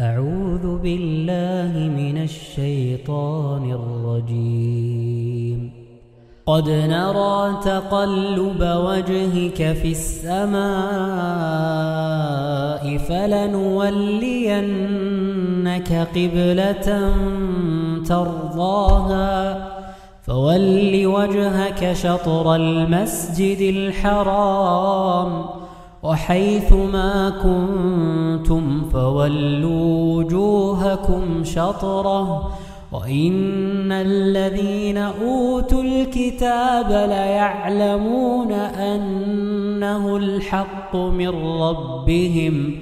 أعوذ بالله من الشيطان الرجيم. قد نرى تقلب وجهك في السماء فلنولينك قبلة ترضاها. فول وجهك شطر المسجد الحرام. وحيث ما كنتم فولوا وجوهكم شطرة وإن الذين أوتوا الكتاب ليعلمون أنه الحق من ربهم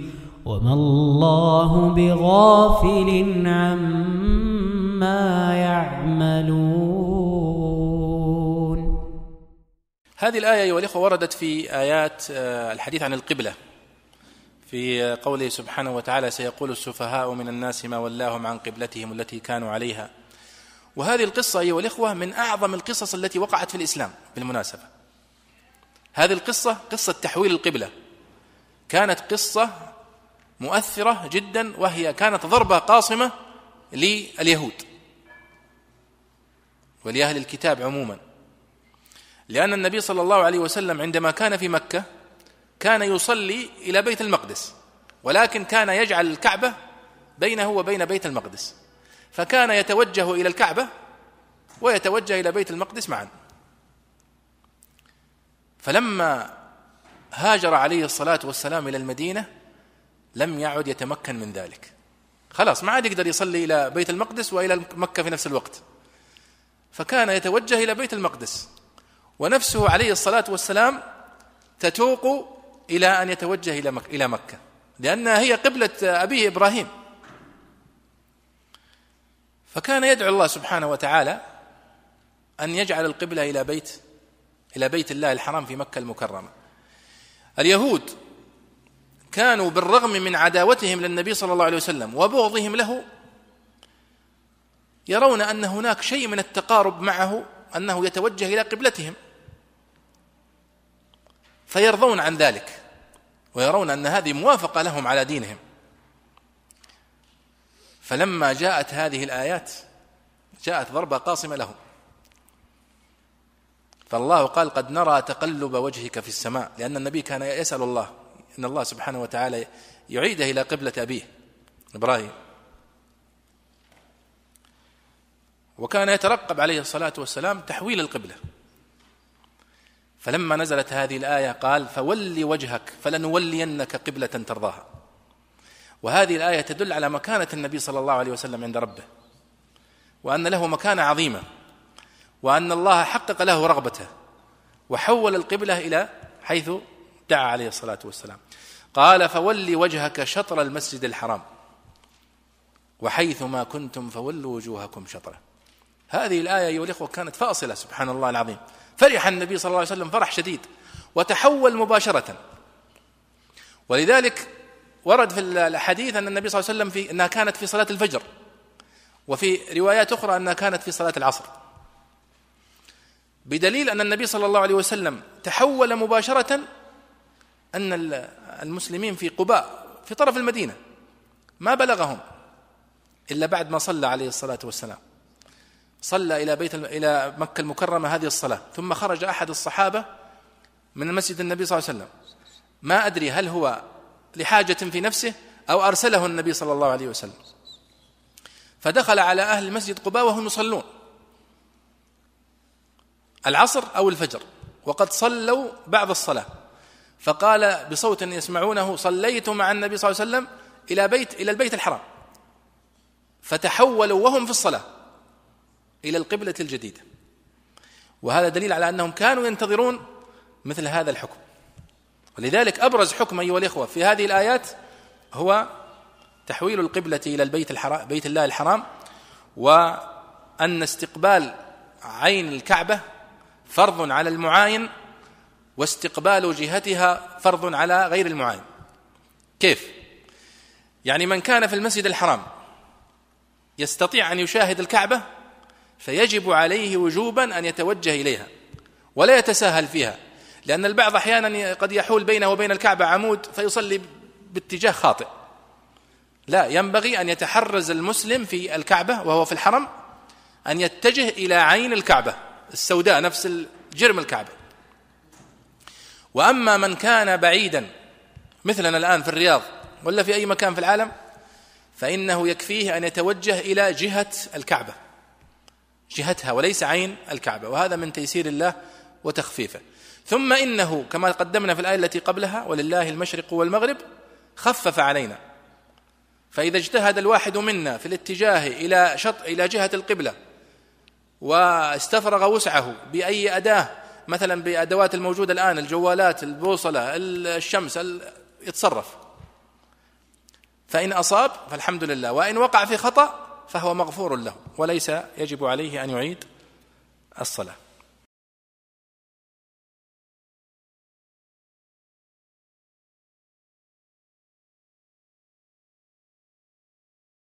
وما الله بغافل عما يعملون هذه الآية أيها الإخوة وردت في آيات آه، الحديث عن القبلة. في قوله سبحانه وتعالى سيقول السفهاء من الناس ما ولاهم عن قبلتهم التي كانوا عليها. وهذه القصة أيها الإخوة من أعظم القصص التي وقعت في الإسلام بالمناسبة. هذه القصة قصة تحويل القبلة. كانت قصة مؤثرة جدا وهي كانت ضربة قاصمة لليهود ولأهل الكتاب عموما. لأن النبي صلى الله عليه وسلم عندما كان في مكة كان يصلي إلى بيت المقدس ولكن كان يجعل الكعبة بينه وبين بيت المقدس. فكان يتوجه إلى الكعبة ويتوجه إلى بيت المقدس معا. فلما هاجر عليه الصلاة والسلام إلى المدينة لم يعد يتمكن من ذلك. خلاص ما عاد يقدر يصلي إلى بيت المقدس وإلى مكة في نفس الوقت. فكان يتوجه إلى بيت المقدس. ونفسه عليه الصلاة والسلام تتوق إلى أن يتوجه إلى مكة, إلى مكة لأنها هي قبلة أبيه إبراهيم. فكان يدعو الله سبحانه وتعالى أن يجعل القبلة إلى بيت إلى بيت الله الحرام في مكة المكرمة. اليهود كانوا بالرغم من عداوتهم للنبي صلى الله عليه وسلم وبغضهم له يرون أن هناك شيء من التقارب معه أنه يتوجه إلى قبلتهم. فيرضون عن ذلك ويرون أن هذه موافقة لهم على دينهم. فلما جاءت هذه الآيات جاءت ضربة قاصمه لهم. فالله قال قد نرى تقلب وجهك في السماء. لأن النبي كان يسأل الله إن الله سبحانه وتعالى يعيده إلى قبلة أبيه إبراهيم. وكان يترقب عليه الصلاة والسلام تحويل القبلة. فلما نزلت هذه الآية قال فول وجهك فلنولينك قبلة ترضاها. وهذه الآية تدل على مكانة النبي صلى الله عليه وسلم عند ربه وأن له مكانة عظيمة وأن الله حقق له رغبته وحول القبلة إلى حيث دعا عليه الصلاة والسلام. قال فول وجهك شطر المسجد الحرام وحيث ما كنتم فولوا وجوهكم شطره. هذه الآية أيها الإخوة كانت فاصلة سبحان الله العظيم. فرح النبي صلى الله عليه وسلم فرح شديد وتحول مباشرة. ولذلك ورد في الحديث أن النبي صلى الله عليه وسلم في أنها كانت في صلاة الفجر وفي روايات أخرى أنها كانت في صلاة العصر. بدليل أن النبي صلى الله عليه وسلم تحول مباشرة أن المسلمين في قباء في طرف المدينة ما بلغهم إلا بعد ما صلى عليه الصلاة والسلام. صلى إلى بيت إلى مكة المكرمة هذه الصلاة. ثم خرج أحد الصحابة من مسجد النبي صلى الله عليه وسلم. ما أدري هل هو لحاجة في نفسه أو أرسله النبي صلى الله عليه وسلم. فدخل على أهل مسجد قباء وهم يصلون. العصر أو الفجر. وقد صلوا بعض الصلاة. فقال بصوت يسمعونه صليت مع النبي صلى الله عليه وسلم إلى بيت إلى البيت الحرام. فتحولوا وهم في الصلاة. إلى القبلة الجديدة. وهذا دليل على أنهم كانوا ينتظرون مثل هذا الحكم. ولذلك أبرز حكم أيها الإخوة في هذه الآيات هو تحويل القبلة إلى البيت الحرام بيت الله الحرام وأن استقبال عين الكعبة فرض على المعاين واستقبال جهتها فرض على غير المعاين. كيف؟ يعني من كان في المسجد الحرام يستطيع أن يشاهد الكعبة فيجب عليه وجوبا أن يتوجه إليها ولا يتساهل فيها لأن البعض أحيانا قد يحول بينه وبين الكعبة عمود فيصلي باتجاه خاطئ. لا ينبغي أن يتحرز المسلم في الكعبة وهو في الحرم أن يتجه إلى عين الكعبة السوداء نفس جرم الكعبة. وأما من كان بعيدا مثلنا الآن في الرياض ولا في أي مكان في العالم فإنه يكفيه أن يتوجه إلى جهة الكعبة. جهتها وليس عين الكعبة وهذا من تيسير الله وتخفيفه. ثم إنه كما قدمنا في الآية التي قبلها ولله المشرق والمغرب خفف علينا. فإذا اجتهد الواحد منا في الاتجاه إلى شط إلى جهة القبلة واستفرغ وسعه بأي أداة مثلا بأدوات الموجودة الآن الجوالات البوصلة الشمس يتصرف. فإن أصاب فالحمد لله. وإن وقع في خطأ فهو مغفور له وليس يجب عليه أن يعيد الصلاة.